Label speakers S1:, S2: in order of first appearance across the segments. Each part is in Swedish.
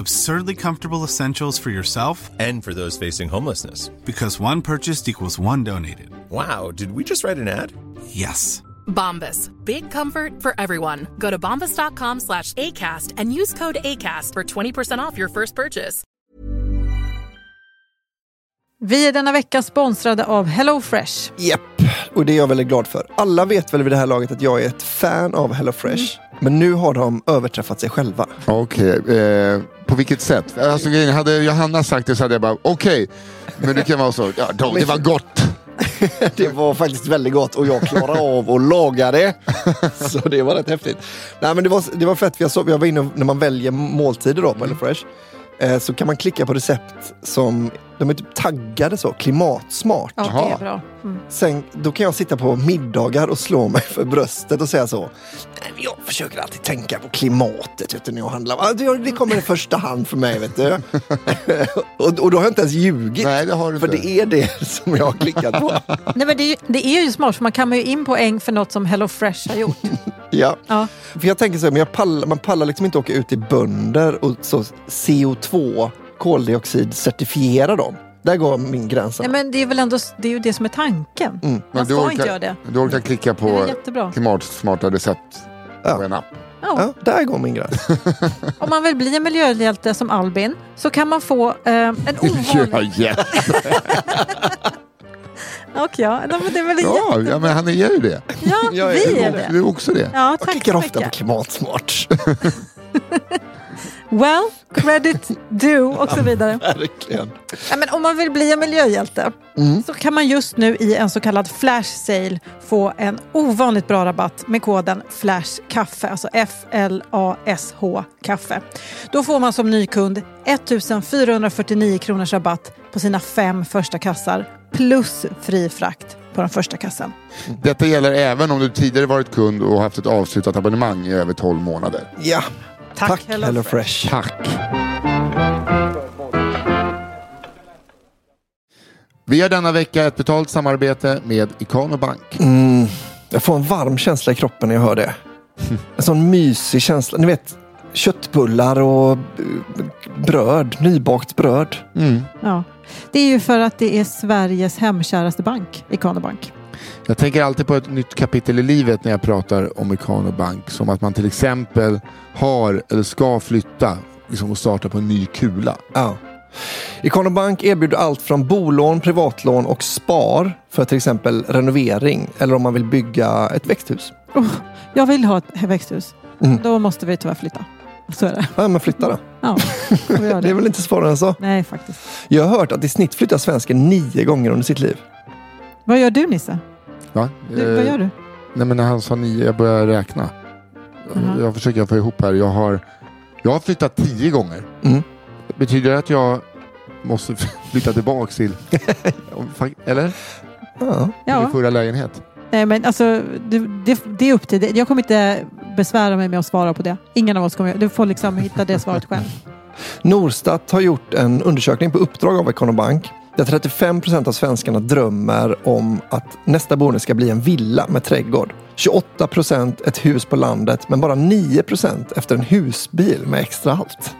S1: Absurdly comfortable essentials for yourself
S2: And for those facing homelessness.
S1: because one purchased equals one donated.
S2: Wow, did we just write an ad?
S1: Yes.
S3: Bombas. Big comfort for everyone. Go to bombas.com slash ACAST and use code ACAST for 20% off your first purchase.
S4: Vi är denna vecka sponsrade av HelloFresh.
S5: Japp, och det är jag väldigt glad för. Alla vet väl vid det här laget att jag är ett fan av HelloFresh. Men nu har de överträffat sig själva.
S6: Okej, eh, på vilket sätt? Alltså, hade Johanna sagt det så hade jag bara okej. Men det kan vara så, ja, då, det var gott.
S5: Det var faktiskt väldigt gott och jag klarade av att laga det. Så det var rätt häftigt. Nej men det var, det var fett, jag, såg, jag var inne när man väljer måltider då på HelloFresh. Eh, så kan man klicka på recept som, de är typ taggade så, klimatsmart.
S4: Ja, det är bra. Mm.
S5: Sen, då kan jag sitta på middagar och slå mig för bröstet och säga så. "Nej, men Jag försöker alltid tänka på klimatet vet du, när jag handlar. Det- kommer i första hand för mig. Vet du. och, och då har jag inte ens ljugit.
S6: Nej, det har du
S5: för
S6: inte.
S5: det är det som jag har klickat på.
S4: Nej, men det, är ju, det är ju smart för man kan ju in på äng för något som HelloFresh har gjort.
S5: ja.
S4: Ja.
S5: För jag tänker så här, men jag pallar, man pallar liksom inte åka ut till bönder och så CO2, koldioxid, certifiera dem. Där går min gräns.
S4: Nej, men det är väl ändå det är ju det som är tanken.
S6: Men
S4: Man ska
S6: orkar,
S4: inte göra det.
S6: Du orkar klicka på klimatsmarta recept
S5: Ja.
S6: på en app.
S4: Ja.
S5: Ja, där går min gräns.
S4: Om man vill bli en miljöhjälte som Albin så kan man få eh, en ovanlig...
S6: yeah.
S4: Och ja, nej, men det är väl
S6: ja, ja, men han är ju det.
S4: Ja,
S5: Jag är-
S4: vi är
S6: Du
S4: det.
S6: är också det.
S4: Ja,
S5: Jag
S4: tack
S5: klickar
S4: så
S5: ofta på klimatsmart.
S4: Well, credit due och så vidare.
S5: Verkligen.
S4: Ja, men om man vill bli en miljöhjälte
S5: Mm.
S4: så kan man just nu i en så kallad flash sale få en ovanligt bra rabatt med koden FLASHKAFFE, alltså F-L-A-S-H kaffe. Då får man som ny kund 1449 kronors rabatt på sina fem första kassar plus fri frakt på den första kassan.
S6: Detta gäller även om du tidigare varit kund och haft ett avslutat abonnemang i över 12 månader.
S5: Ja,
S4: Tack,
S5: tack
S4: Hello
S5: HelloFresh.
S6: Tack! Vi har denna vecka ett betalt samarbete med Ikano Bank.
S5: Mm, jag får en varm känsla i kroppen när jag hör det. En sån mysig känsla. Ni vet, köttbullar och bröd, nybakt bröd.
S6: Mm.
S4: Ja. Det är ju för att det är Sveriges hemkäraste bank, Ikano Bank.
S6: Jag tänker alltid på ett nytt kapitel i livet när jag pratar om Ikano Bank. Som att man till exempel har eller ska flytta liksom, och starta på en ny kula.
S5: Ja. Ikano Bank erbjuder allt från bolån, privatlån och spar för till exempel renovering eller om man vill bygga ett växthus.
S4: Oh, jag vill ha ett växthus.
S5: Mm.
S4: Då måste vi tyvärr flytta. Så är det.
S5: Ja, men flytta då.
S4: Ja, göra
S5: Det är väl inte svårare än så.
S4: Nej, faktiskt.
S5: Jag har hört att i snitt flyttar svensken nio gånger under sitt liv.
S4: Vad gör du Nisse?
S6: Va?
S4: Du,
S6: Eh,
S4: vad gör du?
S6: Nej men när han sa nio, jag börjar räkna.
S4: Jaha.
S6: Jag försöker få ihop här. Jag har, jag har flyttat tio gånger.
S5: Mm.
S6: Betyder det att jag måste flytta tillbaks till... Eller?
S5: Ja.
S6: Min
S4: Ja,
S6: förra lägenhet
S4: nej, men alltså, det, det, det är upp till dig. Jag kommer inte besvära mig med att svara på det. Ingen av oss kommer Du får liksom hitta det svaret själv.
S5: Norstat har gjort en undersökning på uppdrag av Ekonobank där 35 procent av svenskarna drömmer om att nästa boende ska bli en villa med trädgård. 28 procent ett hus på landet men bara 9 procent efter en husbil med extra allt.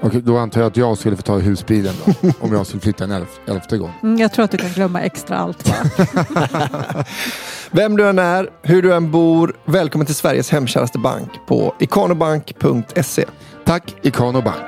S6: Okej, då antar jag att jag skulle få ta husbilen då. om jag skulle flytta en elf, elfte gång.
S4: Mm, jag tror att du kan glömma extra allt.
S5: Vem du än är, hur du än bor, välkommen till Sveriges hemkäraste bank på ikanobank.se.
S6: Tack Ikano Bank.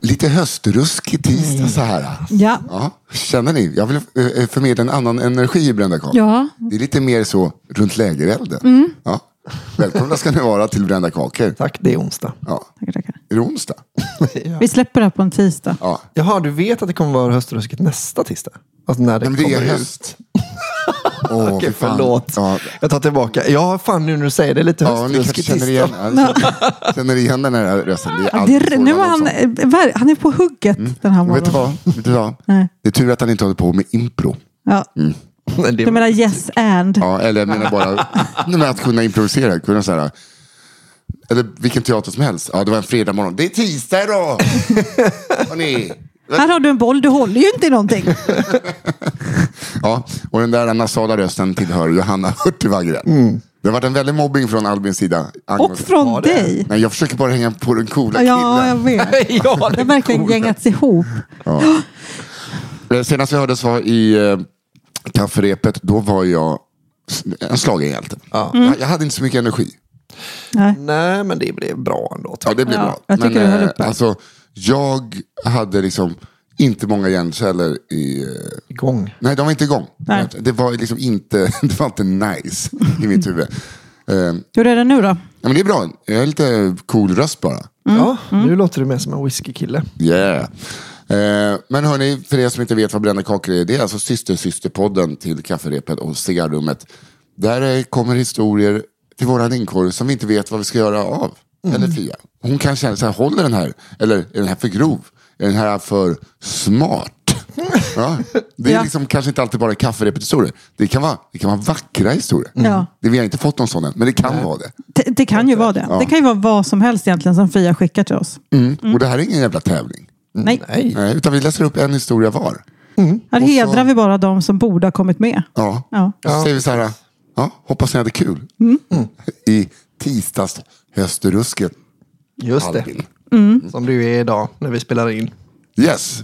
S6: Lite höstruskig tisdag så här.
S4: Ja.
S6: Ja, känner ni? Jag vill eh, förmedla en annan energi i Brända Kakor.
S4: Ja.
S6: Det är lite mer så runt lägerelden.
S4: Mm.
S6: Ja. Välkomna ska ni vara till Brända Kakor.
S5: Tack, det är onsdag.
S6: Ja.
S4: Tackar, tackar.
S6: Är det onsdag?
S4: Vi släpper det här på en tisdag.
S6: Ja.
S5: Jaha, du vet att det kommer vara höstruskigt nästa tisdag? Alltså när det
S6: Men det är
S5: kommer ut.
S6: höst. Åh,
S5: Okej, förlåt.
S6: Ja,
S5: Jag tar tillbaka. Ja, fan nu när du säger det, lite
S6: ja ni kanske känner igen, ja, känner igen den här rösten. Det är
S4: det,
S6: så
S4: nu
S6: någon
S4: han, eh, han är på hugget den här
S6: Men Vet du
S4: morgonen.
S6: vad? Vet du vad?
S4: Nej.
S6: Det är tur att han inte håller på med impro.
S4: Ja.
S5: Det-
S4: Du menar yes and?
S6: Ja, eller jag menar bara nej, men att kunna improvisera. Kunna så här, eller vilken teater som helst. Ja, det var en fredag morgon. Det är tisdag idag! Hörrni.
S4: Här har du en boll, du håller ju inte i någonting.
S6: Ja, och den där nasala rösten tillhör Johanna Hurtig Wagrell. Det har varit en väldig mobbing från Albins sida.
S4: Och från dig.
S6: Nej, jag försöker bara hänga på den coola killen.
S4: Ja, jag vet.
S5: ja,
S4: Det har verkligen gängats ihop.
S6: Eh, Senast vi hördes var i eh, kafferepet. Då var jag en schlagerhjälte.
S5: Ja.
S6: Jag, jag hade inte så mycket energi.
S4: Nej.
S5: Nej, men det blev bra ändå.
S6: Ja, det blev
S4: Ja,
S6: bra.
S4: jag tycker du höll uppe.
S6: alltså, jag hade liksom inte många hjärnceller i... eh,
S5: Igång.
S6: Nej, de var inte igång.
S4: Nej.
S6: Det var liksom inte, det var inte nice i mitt huvud. Eh,
S4: Hur är det nu då?
S6: ja, men det är bra. Jag har lite cool röst bara.
S5: Ja, nu låter du mer som en whiskykille.
S6: Yeah. Eh, men hörni, för er som inte vet vad Brända kakor är, det är alltså syster systerpodden till kafferepet och cigarrummet. Där eh, kommer historier till våran inkorg som vi inte vet vad vi ska göra av. Eller Fia. Hon kan känna så här, håller den här? Eller är den här för grov? Är den här för smart? Ja. Det är
S4: Ja.
S6: liksom kanske inte alltid bara kafferepet historier. Det kan vara, det kan vara vackra historier.
S4: Ja.
S6: Det, vi har inte fått någon sån än, men det kan vara det.
S4: Det, det kan ju vara det. Det kan ju vara vad som helst egentligen som Fia skickar till oss.
S6: Och det här är ingen jävla tävling.
S4: Nej,
S5: Nej.
S6: Nej, utan vi läser upp en historia var.
S4: här
S6: Och så-
S4: hedrar vi bara de som borde ha kommit med.
S6: Ja.
S4: Ja.
S6: Så säger vi så här, ja, hoppas ni hade kul.
S4: Mm.
S6: I tisdags höstrusket.
S5: Just det.
S6: Albin.
S5: Som du är idag när vi spelar in.
S6: Yes.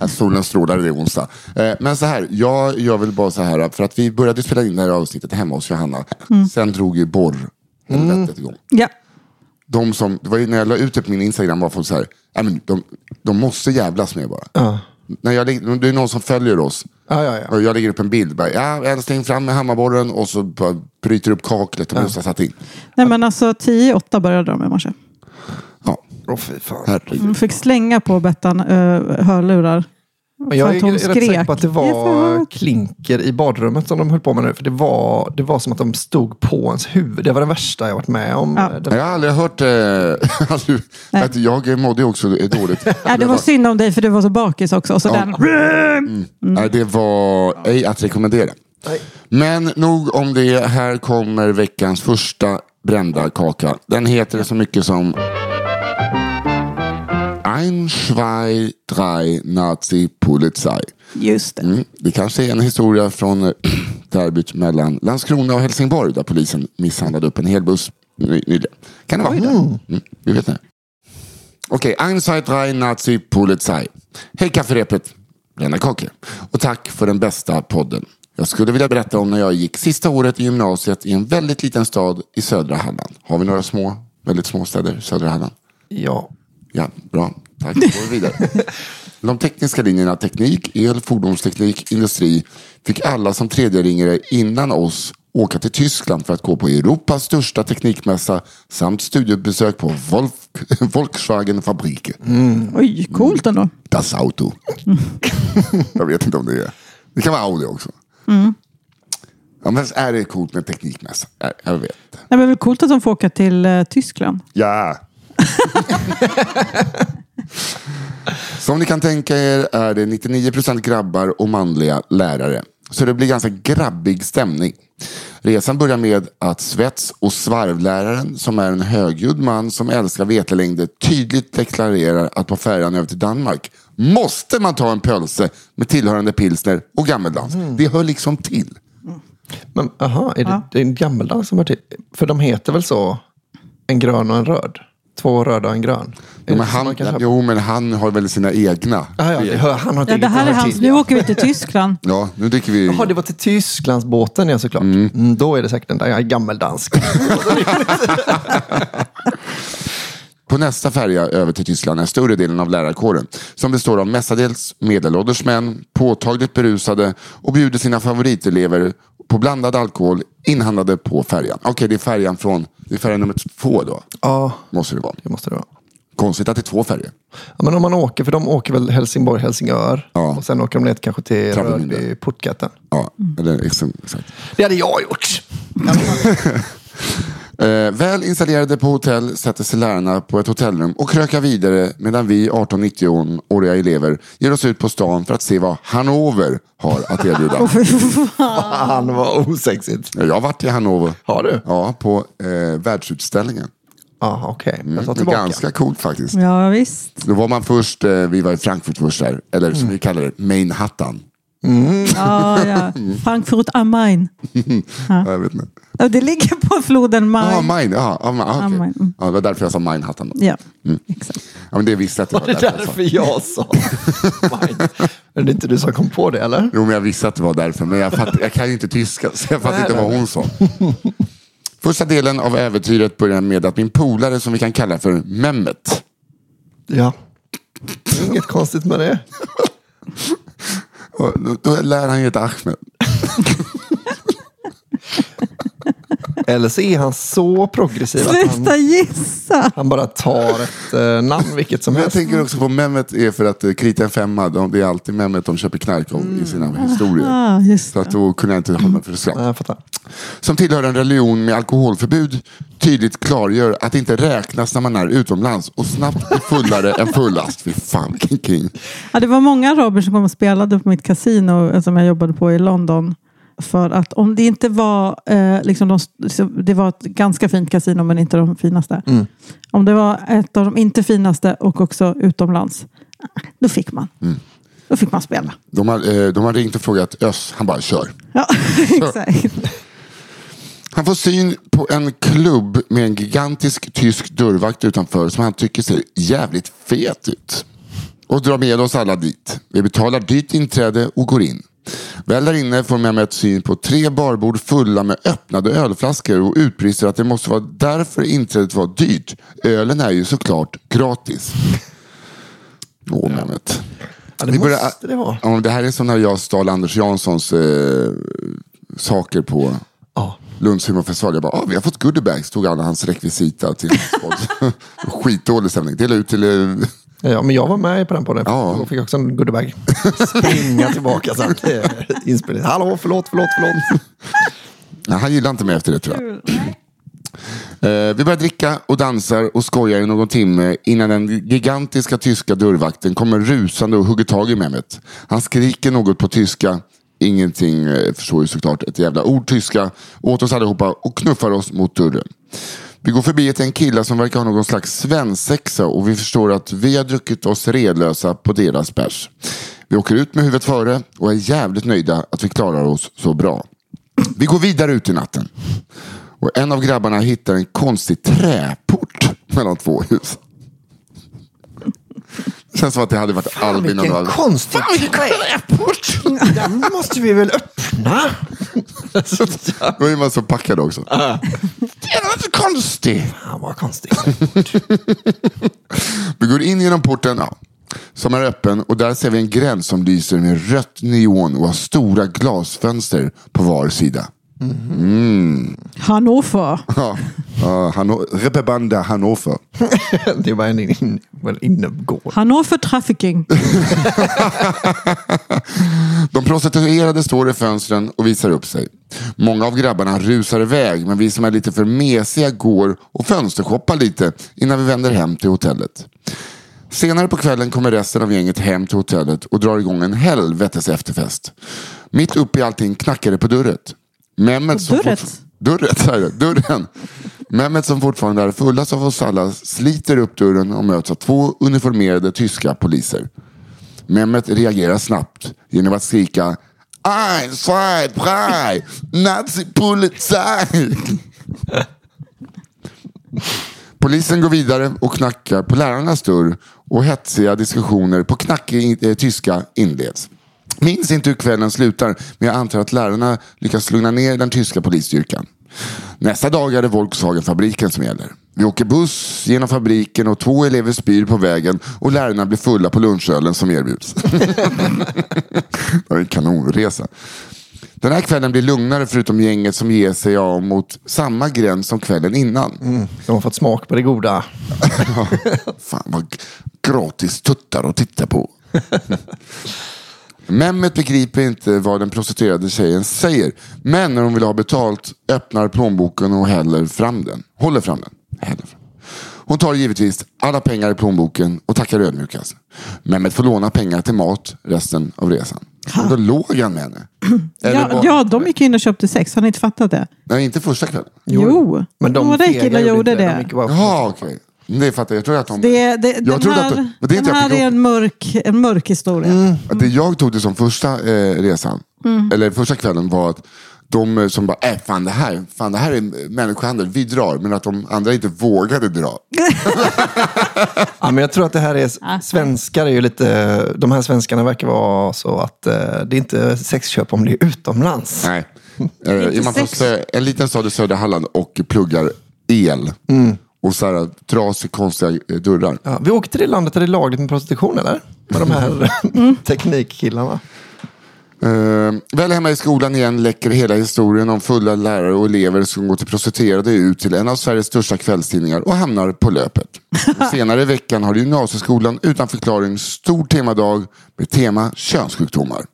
S6: Solen strålar, det är onsdag. Eh, Men så här, jag gör väl bara så här, för att vi började spela in det här avsnittet hemma hos Johanna.
S4: Mm.
S6: Sen drog ju borr helvetet igång.
S4: Ja.
S6: De som, det var ju när jag la ut det på min Instagram var folk så här, "Nej, men de, de måste jävlas med bara.
S5: Ja.
S6: När jag, det är någon som följer oss.
S5: Ja, ja, ja.
S6: Och jag lägger upp en bild. Bara, ja, älskling fram med hammarborren och så bara bryter upp kaklet och Musa satt in.
S4: Nej men alltså 10 i 8 började de i morse.
S5: Åh fy fan.
S4: De fick slänga på Bettan uh, hörlurar.
S5: Men jag
S4: hon
S5: är rätt säker på att det
S4: "Jag är för
S5: var
S4: högt."
S5: klinker i badrummet som de höll på med nu. För det var, det var som att de stod på ens huvud. Det var det värsta jag varit med om.
S4: Ja.
S6: Jag har aldrig hört... Eh, aldrig, att jag mådde också dåligt.
S4: Ja, det var synd om dig för du var så bakis också. Och så
S6: Ja.
S4: den.
S6: Nej, det var ej att rekommendera.
S5: Nej.
S6: Men nog om det. Här kommer veckans första brända kaka. Den heter så mycket som Ein, zwei, drei, Nazi, Polizei.
S4: Just det.
S6: Mm. Det kanske är en historia från eh, derbyt mellan Landskrona och Helsingborg där polisen misshandlade upp en hel buss ny- nyligen. Kan det vara? Mm. Vi vet inte. Okej, okay. zwei, drei, Nazi, Polizei. Hej kafferepet, Brända kakor. Och tack för den bästa podden. Jag skulle vilja berätta om när jag gick sista året i gymnasiet i en väldigt liten stad i södra Halland. Har vi några små, väldigt små städer i södra Halland?
S5: Ja.
S6: Ja, bra. Tack. Då går vi vidare. De tekniska linjerna teknik, el, fordonsteknik, industri fick alla som tredje ringare innan oss åka till Tyskland för att gå på Europas största teknikmässa samt studiebesök på Wolf Volkswagen Fabriker.
S4: Oj, coolt ändå.
S6: Das Auto. Jag vet inte om det är. Det kan vara Audi också. Ja, men är det coolt med teknikmässa? Ja, Jag vet inte.
S4: Det är väl coolt att de får åka till eh, Tyskland.
S6: Ja. Som ni kan tänka er är det 99% grabbar och manliga lärare. Så det blir ganska grabbig stämning. Resan börjar med att svets och svarvläraren, som är en högljudd man som älskar vetelängder, tydligt deklarerar att på färjan över till Danmark måste man ta en pölse med tillhörande pilsner och gammeldans. Det hör liksom till.
S5: Men aha, är det, det är en gammeldans som har till? För de heter väl så? En grön och en röd? Två röda och en grön?
S6: Jo men, han, jo, men han har väl sina egna.
S5: Ah, ja, det han har
S4: Ja, det här är hans. Nu åker vi till Tyskland.
S6: Ja, nu dricker vi...
S5: Jaha, det var till Tysklandsbåten ja såklart. Mm. då är det säkert den där gammeldansk.
S6: På nästa färja över till Tyskland är större delen av lärarkåren som består av mestadels medelålders män, påtagligt berusade och bjuder sina favoritelever på blandad alkohol inhandlade på färjan. Okej, det är färjan från det är färja nummer två då.
S5: ja,
S6: Måste det vara.
S5: det måste det vara.
S6: Konstigt att det är två färjor.
S5: Ja, men om man åker, för de åker väl Helsingborg, Helsingör.
S6: Ja.
S5: Och sen åker de ner kanske till
S6: Travemünde.
S5: Rörby, Portkatten.
S6: Ja, eller exakt. exakt.
S5: Det hade jag gjort.
S6: Eh, väl installerade på hotell sätter sig lärarna på ett hotellrum och krökar vidare medan vi 18-19-åriga elever ger oss ut på stan för att se vad Hannover har att erbjuda.
S5: Han var osexigt.
S6: Jag har varit i Hannover.
S5: Har du?
S6: Ja, på eh, världsutställningen.
S5: Ja, okej. Jag tar
S6: Det är
S5: tillbaka.
S6: ganska coolt faktiskt.
S4: Ja, viskt.
S6: Då var man först, eh, vi var i Frankfurt först där, eller som vi kallar det, Manhattan.
S4: Ja, ja. Frankfurt am Main.
S6: Ja, jag vet inte.
S4: Det ligger på floden Main.
S6: Ja, Main. Ja, ja, ja, okej.
S4: Main, mm.
S6: ja, det var därför jag sa Manhattan. Då.
S4: Ja, exakt.
S6: Ja, men det visste jag att det var
S5: Det är
S6: därför jag sa.
S5: jag sa. Mine. Men det är inte du som kom på det eller?
S6: Jo, men jag visste att det var därför. Men jag, fatt, jag kan ju inte tyska, så jag fattar inte vad hon sa. Första delen av äventyret börjar med att min polare, som vi kan kalla för Mehmet,
S5: Ja. Inget konstigt med det.
S6: och då, då lär han ju heta Ahmed.
S5: Eller så är han så progressiv att han,
S4: Sluta gissa!
S5: han bara tar ett eh, namn vilket som
S6: Men jag
S5: helst.
S6: tänker också på Mehmet är för att eh, krita en femma, de, det är alltid Mehmet de köper knark av i sina historier.
S4: Ah, just
S6: Så att då kunde jag inte hålla mig för skratt.
S5: Nej, jag fattar.
S6: Som tillhör en religion med alkoholförbud tydligt klargör att det inte räknas när man är utomlands och snabbt är fullare än fullast. Fy fan vilken king.
S4: Ja, det var många araber som kom och spelade på mitt kasino eh, som jag jobbade på i London. För att om det inte var, eh, liksom de, så det var ett ganska fint kasino men inte de finaste. Om det var ett av de inte finaste och också utomlands, då fick man. Då fick man spela.
S6: De har, eh, de har ringt och frågat Öss, han bara kör.
S4: Ja, exakt.
S6: Han får syn på en klubb med en gigantisk tysk dörrvakt utanför som han tycker ser jävligt fet ut. Och drar med oss alla dit. Vi betalar dyrt inträde och går in. Väl där inne får Mehmet syn på tre barbord fulla med öppnade ölflaskor och utbrister att det måste vara därför inträdet var dyrt. Ölen är ju såklart gratis. Åh Mehmet.
S5: Ja, det
S6: Vi
S5: måste det vara.
S6: Ja, det här är som när jag stal Anders Janssons eh, saker på
S5: Ja.
S6: Lunds humorfestival. Jag bara, ah, vi har fått goodiebags. Tog alla hans rekvisita till. Skitdålig stämning. Dela ut till... Eh,
S5: Ja, men jag var med på den podden.
S6: Ja.
S5: Jag fick också en goodiebag. Springa tillbaka sen till inspelningen. Hallå, förlåt, förlåt, förlåt.
S6: nej, han gillar inte mig efter det tror jag. Eh, vi börjar dricka och dansar och skojar i någon timme innan den gigantiska tyska dörrvakten kommer rusande och hugger tag i Mehmet. Han skriker något på tyska. Ingenting eh, förstår ju såklart ett jävla ord tyska åt oss allihopa och knuffar oss mot dörren. Vi går förbi ett en kille som verkar ha någon slags svensexa och vi förstår att vi har druckit oss redlösa på deras bärs. Vi åker ut med huvudet före och är jävligt nöjda att vi klarar oss så bra. Vi går vidare ut i natten. Och en av grabbarna hittar en konstig träport mellan två hus. Känns som att det hade varit Albin och
S5: Vilken
S6: några...
S5: konstig träport. Den måste vi väl öppna?
S6: Då är man så packad också. Det är så konstigt.
S5: Fan vad konstigt.
S6: Vi går in genom porten ja, som är öppen och där ser vi en gräns som lyser med rött neon och har stora glasfönster på var sida.
S4: Hannover.
S6: Ja, uh, Hanno- Reeperbahn Hannover.
S5: Det var en in, väl innergård.
S4: Hannover trafficking.
S6: De prostituerade står i fönstren och visar upp sig. Många av grabbarna rusar iväg men vi som är lite för mesiga går och fönstershoppar lite innan vi vänder hem till hotellet. Senare på kvällen kommer resten av gänget hem till hotellet och drar igång en helvetes efterfest. Mitt uppe i allting knackade på dörret. Mehmet som
S4: Dörret,
S6: sa jag. Dörren. Mehmet som fortfarande är fullast av oss alla sliter upp dörren och möts av två uniformerade tyska poliser. Mehmet reagerar snabbt genom att skrika Ein, zwei, drei, Nazi-Polizei. Polisen går vidare och knackar på lärarnas dörr och hetsiga diskussioner på knackig eh, tyska inleds. Minns inte hur kvällen slutar, men jag antar att lärarna lyckas lugna ner den tyska polisstyrkan. Nästa dag är det Volkswagen-fabriken som gäller. Vi åker buss genom fabriken och två elever spyr på vägen och lärarna blir fulla på lunchölen som erbjuds. det var en kanonresa. Den här kvällen blir lugnare förutom gänget som ger sig av mot samma gräns som kvällen innan.
S5: De har fått smak på det goda.
S6: Fan vad gratis tuttar att titta på. Mehmet begriper inte vad den prostituerade tjejen säger. Men när hon vill ha betalt öppnar plånboken och häller fram den. Håller fram den. Häller fram. Hon tar givetvis alla pengar i plånboken och tackar ödmjukast. Mehmet får låna pengar till mat resten av resan. Och då låg han med henne.
S4: Ja,
S6: var-
S4: ja, de gick in och köpte sex. Har ni inte fattat det?
S6: Nej, inte första kvällen.
S4: Jo,
S5: Men de
S4: några
S5: fega
S4: killar gjorde
S5: inte
S4: det.
S5: De bara-
S6: Jaha, okej. Det fattar jag. Jag tror att de...
S4: Det, det,
S6: Jag
S4: den
S6: trodde
S4: här,
S6: att det- men det är
S4: den här är en mörk, en mörk historia.
S6: Att det jag tog det som första eh, resan, eller första kvällen var att de eh, som bara, äh, fan det här, fan det här är människohandel, vi drar. Men att de andra inte vågade dra.
S5: Ja, men jag tror att det här är, svenskar är ju lite, de här svenskarna verkar vara så att eh, det är inte sexköp om det är utomlands.
S6: Nej. Är man från en liten stad i södra Halland och pluggar el och så här trasig, konstiga eh, dörrar.
S5: Ja, vi åker till det landet där det är lagligt med prostitution eller? Med de här teknikkillarna.
S6: Uh, väl hemma i skolan igen läcker hela historien om fulla lärare och elever som går till prostituerade ut till en av Sveriges största kvällstidningar och hamnar på löpet. Och senare i veckan har gymnasieskolan utan förklaring stor temadag med tema könssjukdomar.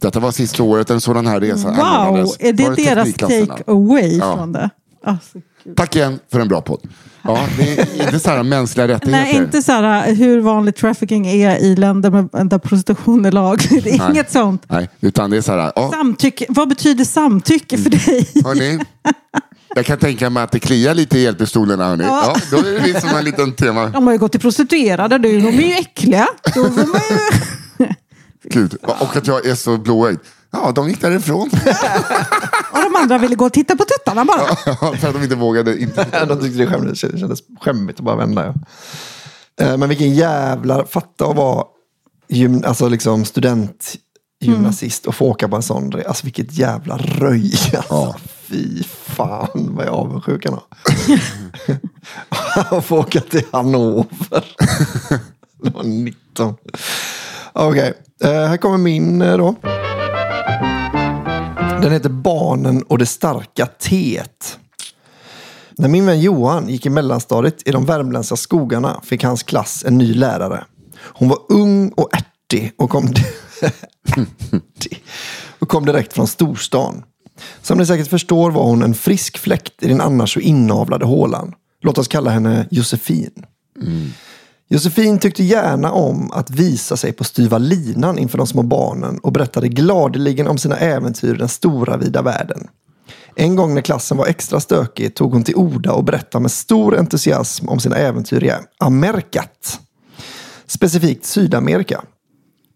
S6: Detta var sista året en sådan här resa
S4: Wow, är det deras take away
S6: Ja.
S4: från det? Alltså,
S6: Tack igen för en bra podd. Ja, det är inte så här mänskliga rättigheter.
S4: nej, inte så här hur vanlig trafficking är i länder med, där prostitution är. Det är
S6: Nej.
S4: inget sånt.
S6: Nej, utan det är så här. Ja,
S4: Samtycke, vad betyder samtycke för dig?
S6: hörni, jag kan tänka mig att det kliar lite i hjälppistolerna. Hörni. Ja, då är det vi som har en liten tema.
S4: De har ju gått till prostituerade, du. de är ju äckliga. Då får man ju...
S6: Gud. Och att jag är så blåögd. Ja, de gick därifrån.
S4: Och de andra ville gå och titta på tuttarna bara.
S6: För att de inte vågade. Inte.
S5: De tyckte det skämdes, det kändes skämmigt att bara vända. Ja. Eh, Men vilken jävla, fatta att vara gym, alltså liksom studentgymnasist och få åka på en sån Alltså vilket jävla röj. Alltså, Fy fan vad jag är avundsjuk han har. Att få åka till Hannover. Det var 19. Okej, eh, här kommer min eh, då. Den heter Barnen och det starka teet. När min vän Johan gick i mellanstadiet i de värmländska skogarna fick hans klass en ny lärare. Hon var ung och ärtig och kom, ärtig och kom direkt från storstan. Som ni säkert förstår var hon en frisk fläkt i den annars så inavlade hålan. Låt oss kalla henne Josefin. Mm. Josefin tyckte gärna om att visa sig på styva linan inför de små barnen och berättade gladeligen om sina äventyr i den stora vida världen. En gång när klassen var extra stökig tog hon till orda och berättade med stor entusiasm om sina äventyr i Amerikat. Specifikt Sydamerika.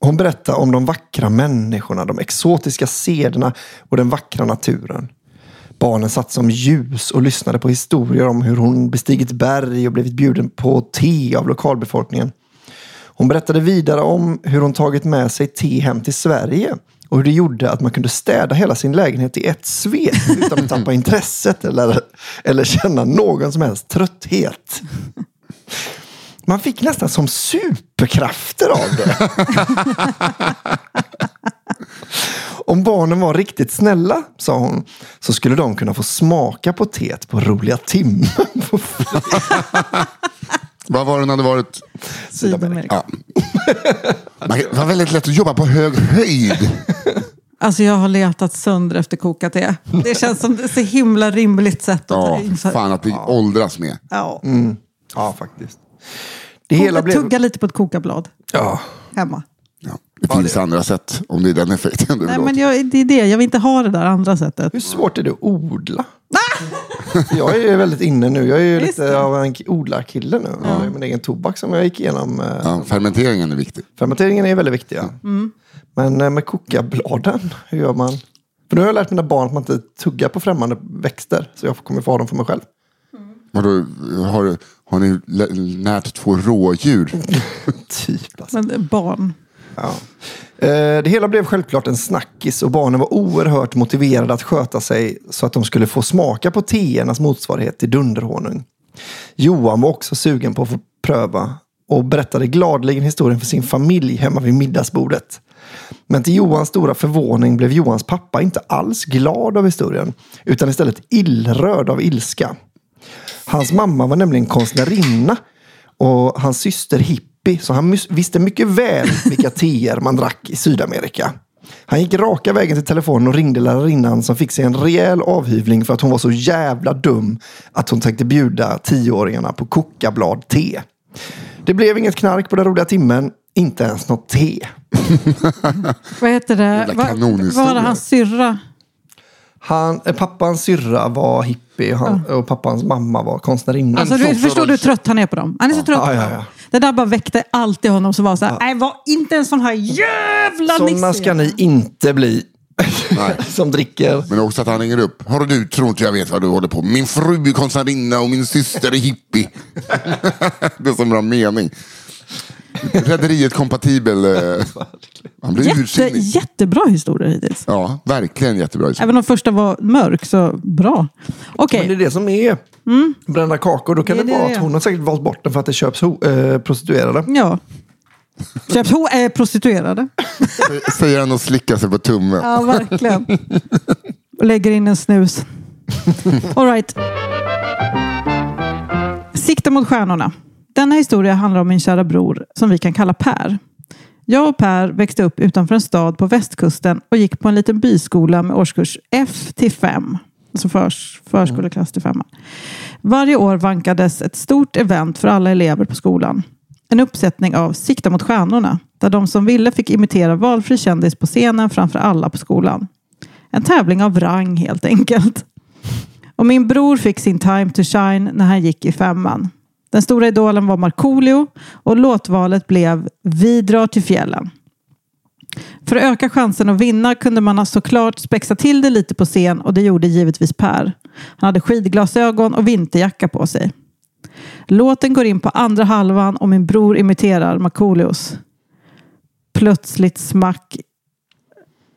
S5: Hon berättade om de vackra människorna, de exotiska sederna och den vackra naturen. Barnen satt som ljus och lyssnade på historier om hur hon bestigit berg och blivit bjuden på te av lokalbefolkningen. Hon berättade vidare om hur hon tagit med sig te hem till Sverige och hur det gjorde att man kunde städa hela sin lägenhet i ett svep utan att tappa intresset eller, eller känna någon som helst trötthet. Man fick nästan som superkrafter av det. Om barnen var riktigt snälla, sa hon, så skulle de kunna få smaka på teet på roliga timmen.
S6: Vad var det hade varit?
S4: Sydamerika.
S6: Ja. Man- Det var väldigt lätt att jobba på hög höjd.
S4: Alltså jag har letat sönder efter kokat te. Det känns som det så himla rimligt sätt att
S6: Ja,
S4: införa.
S6: fan att vi åldras med.
S4: Ja.
S5: Ja, faktiskt. Det hela blev...
S4: Tugga lite på ett kokablad
S5: Ja,
S4: hemma.
S6: Ja, det finns andra sätt om det är den effekten du
S4: Nej, men jag, det är det. Jag vill inte ha det där andra sättet.
S5: Hur svårt är det att odla? jag är ju väldigt inne nu. Jag är ju lite
S4: det.
S5: av en odlarkille nu. Jag har ju min egen tobak som jag gick igenom. eh,
S6: Ja, fermenteringen är viktig.
S5: Fermenteringen är väldigt viktig. Ja.
S4: Mm.
S5: Men eh, med kokabladen, hur gör man? För nu har jag lärt mina barn att man inte tuggar på främmande växter. Så jag kommer få ha dem för mig själv.
S6: Vadå, har, har ni närt två rådjur?
S5: Typ alltså.
S4: Men barn.
S5: Ja. Eh, det hela blev självklart en snackis och barnen var oerhört motiverade att sköta sig så att de skulle få smaka på teernas motsvarighet till dunderhonung. Johan var också sugen på att få pröva och berättade gladeligen historien för sin familj hemma vid middagsbordet. Men till Johans stora förvåning blev Johans pappa inte alls glad av historien utan istället illrörd av ilska. Hans mamma var nämligen konstnärinna och hans syster hippie, så han visste mycket väl vilka teer man drack i Sydamerika. Han gick raka vägen till telefonen och ringde lärarinnan som fick sig en rejäl avhyvling för att hon var så jävla dum att hon tänkte bjuda tioåringarna på kokablad te. Det blev inget knark på den roliga timmen, inte ens något te.
S4: Vad heter det?
S6: Jävla
S4: Va-
S6: kanonhistoria.
S4: Var det hans syrra?
S5: Han, eh, pappans syrra var hippie och, han, och pappans mamma var konstnärinna.
S4: Alltså, du förstår du hur trött han är på dem? Han är så trött
S5: Ja, ja, ja.
S4: Det där bara väckte alltid honom som var så här, nej var inte en sån här jävla
S5: Sådana
S4: nisse.
S5: ska ni inte bli.
S6: Nej.
S5: som dricker.
S6: Men också att han ringer upp. Har du tror inte jag vet vad du håller på. Min fru är konstnärinna och min syster är hippie. det är så bra mening. Rederiet kompatibel. eh, Han blir
S4: Jätte,
S6: ursinnig.
S4: jättebra historia hittills.
S6: Ja, verkligen jättebra.
S4: Även om första var mörk, så bra. Okej,
S5: Men det är det som är brända kakor. Då kan
S4: Mm. Det
S5: det,
S4: är
S5: vara
S4: det
S5: att
S4: det
S5: hon har säkert valt bort den för att det köps ho- eh, prostituerade.
S4: ja. Köps ho är prostituerade.
S6: Säger han och slickar sig på tummen.
S4: Ja, verkligen. Och lägger in en snus. All right. Sikta mot stjärnorna. Denna historia handlar om min kära bror som vi kan kalla Per. Jag och Per växte upp utanför en stad på västkusten och gick på en liten byskola med årskurs F till 5. Alltså förs, förskoleklass till 5. Varje år vankades ett stort event för alla elever på skolan. En uppsättning av Sikta mot stjärnorna där de som ville fick imitera valfri kändis på scenen framför alla på skolan. En tävling av rang helt enkelt. Och min bror fick sin time to shine när han gick i femman. Den stora idolen var Markoolio och låtvalet blev Vi drar till fjällen. För att öka chansen att vinna kunde man såklart spexa till det lite på scen och det gjorde givetvis Per. Han hade skidglasögon och vinterjacka på sig. Låten går in på andra halvan och min bror imiterar Markoolios. Plötsligt smack.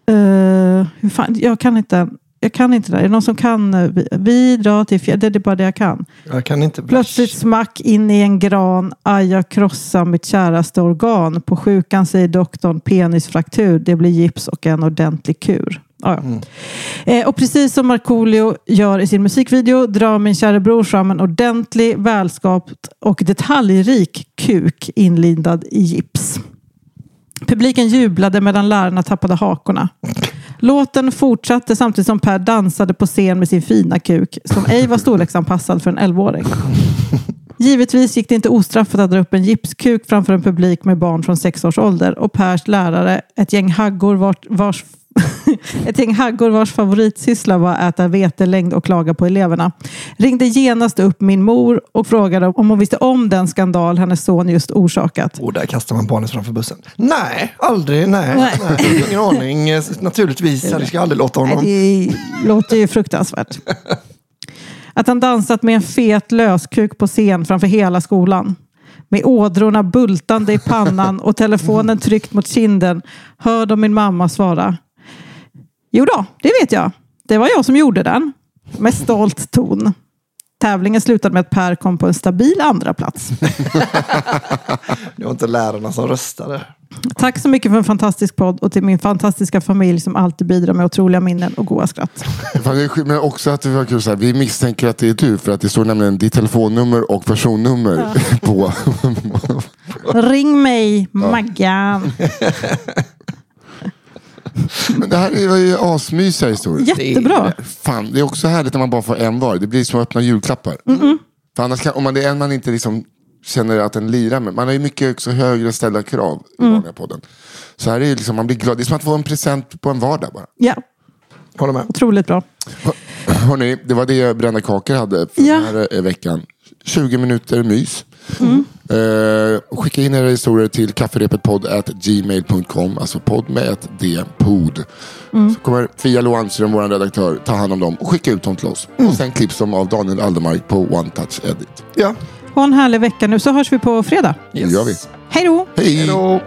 S4: Uh, hur fan? Jag kan inte. Jag kan inte det. Är det någon som kan? eh, Vi, vi drar till fjäll. Det är bara det jag kan.
S5: Jag kan inte.
S4: Plötsligt smack in i en gran. Aj, jag krossar mitt käraste organ. På sjukan säger doktorn penisfraktur. Det blir gips och en ordentlig kur. Ja, ja. Eh, och precis som Markoolio gör i sin musikvideo drar min kära bror fram en ordentlig, välskapt och detaljrik kuk inlindad i gips. Publiken jublade medan lärarna tappade hakorna. Låten fortsatte samtidigt som Per dansade på scen med sin fina kuk som ej var storleksanpassad för en 11-åring. Givetvis gick det inte ostraffat att dra upp en gipskuk framför en publik med barn från sex års ålder och Pers lärare, ett gäng haggor vars, ett gäng haggor vars favoritsyssla var att äta vetelängd och klaga på eleverna. Ringde genast upp min mor och frågade om hon visste om den skandal hennes son just orsakat.
S5: Och där kastar man barnet framför bussen. Nej, aldrig. Nej,
S4: Nej.
S5: nej. ingen aning. Naturligtvis. Jag ska aldrig låta honom.
S4: Nej, det låter ju fruktansvärt. Att han dansat med en fet löskuk på scen framför hela skolan. Med ådrorna bultande i pannan och telefonen tryckt mot kinden hör de min mamma svara. Jo då, det vet jag. Det var jag som gjorde den. Med stolt ton. Tävlingen slutade med att Per kom på en stabil andra plats.
S5: Det var inte lärarna som röstade.
S4: Tack så mycket för en fantastisk podd och till min fantastiska familj som alltid bidrar med otroliga minnen och goda skratt.
S6: Men också att det var kul, så här, vi misstänker att det är du för att det står nämligen ditt telefonnummer och personnummer på.
S4: Ring mig, Maggan.
S6: Men det här var ju asmysiga historier.
S4: Jättebra.
S6: Fan, det är också härligt när man bara får en var. Det blir som att öppna julklappar. För annars kan, om man det är en man inte liksom känner att den lirar med. Man har ju mycket också högre ställda krav i
S4: Mm.
S6: vanliga podden. Så här är det liksom, man blir glad. Det är som att få en present på en vardag bara.
S4: Ja,
S5: Håller med.
S4: otroligt bra.
S6: Hörrni, det var det Brända kakor hade för
S4: Ja.
S6: den här eh, veckan. 20 minuter mys.
S4: Mm.
S6: Eh, skicka in era historier till kafferepetpodd.gmail.com Alltså podd med ett D, pod.
S4: Mm.
S6: Så kommer Fia Loanström, vår redaktör, ta hand om dem och skicka ut dem till oss.
S4: Mm.
S6: Och sen klipps de av Daniel Aldermark på One Touch Edit.
S5: Ja.
S4: Ha en härlig vecka nu så hörs vi på fredag.
S6: Det gör vi.
S4: Hej då!
S6: Hej!
S5: Hej då.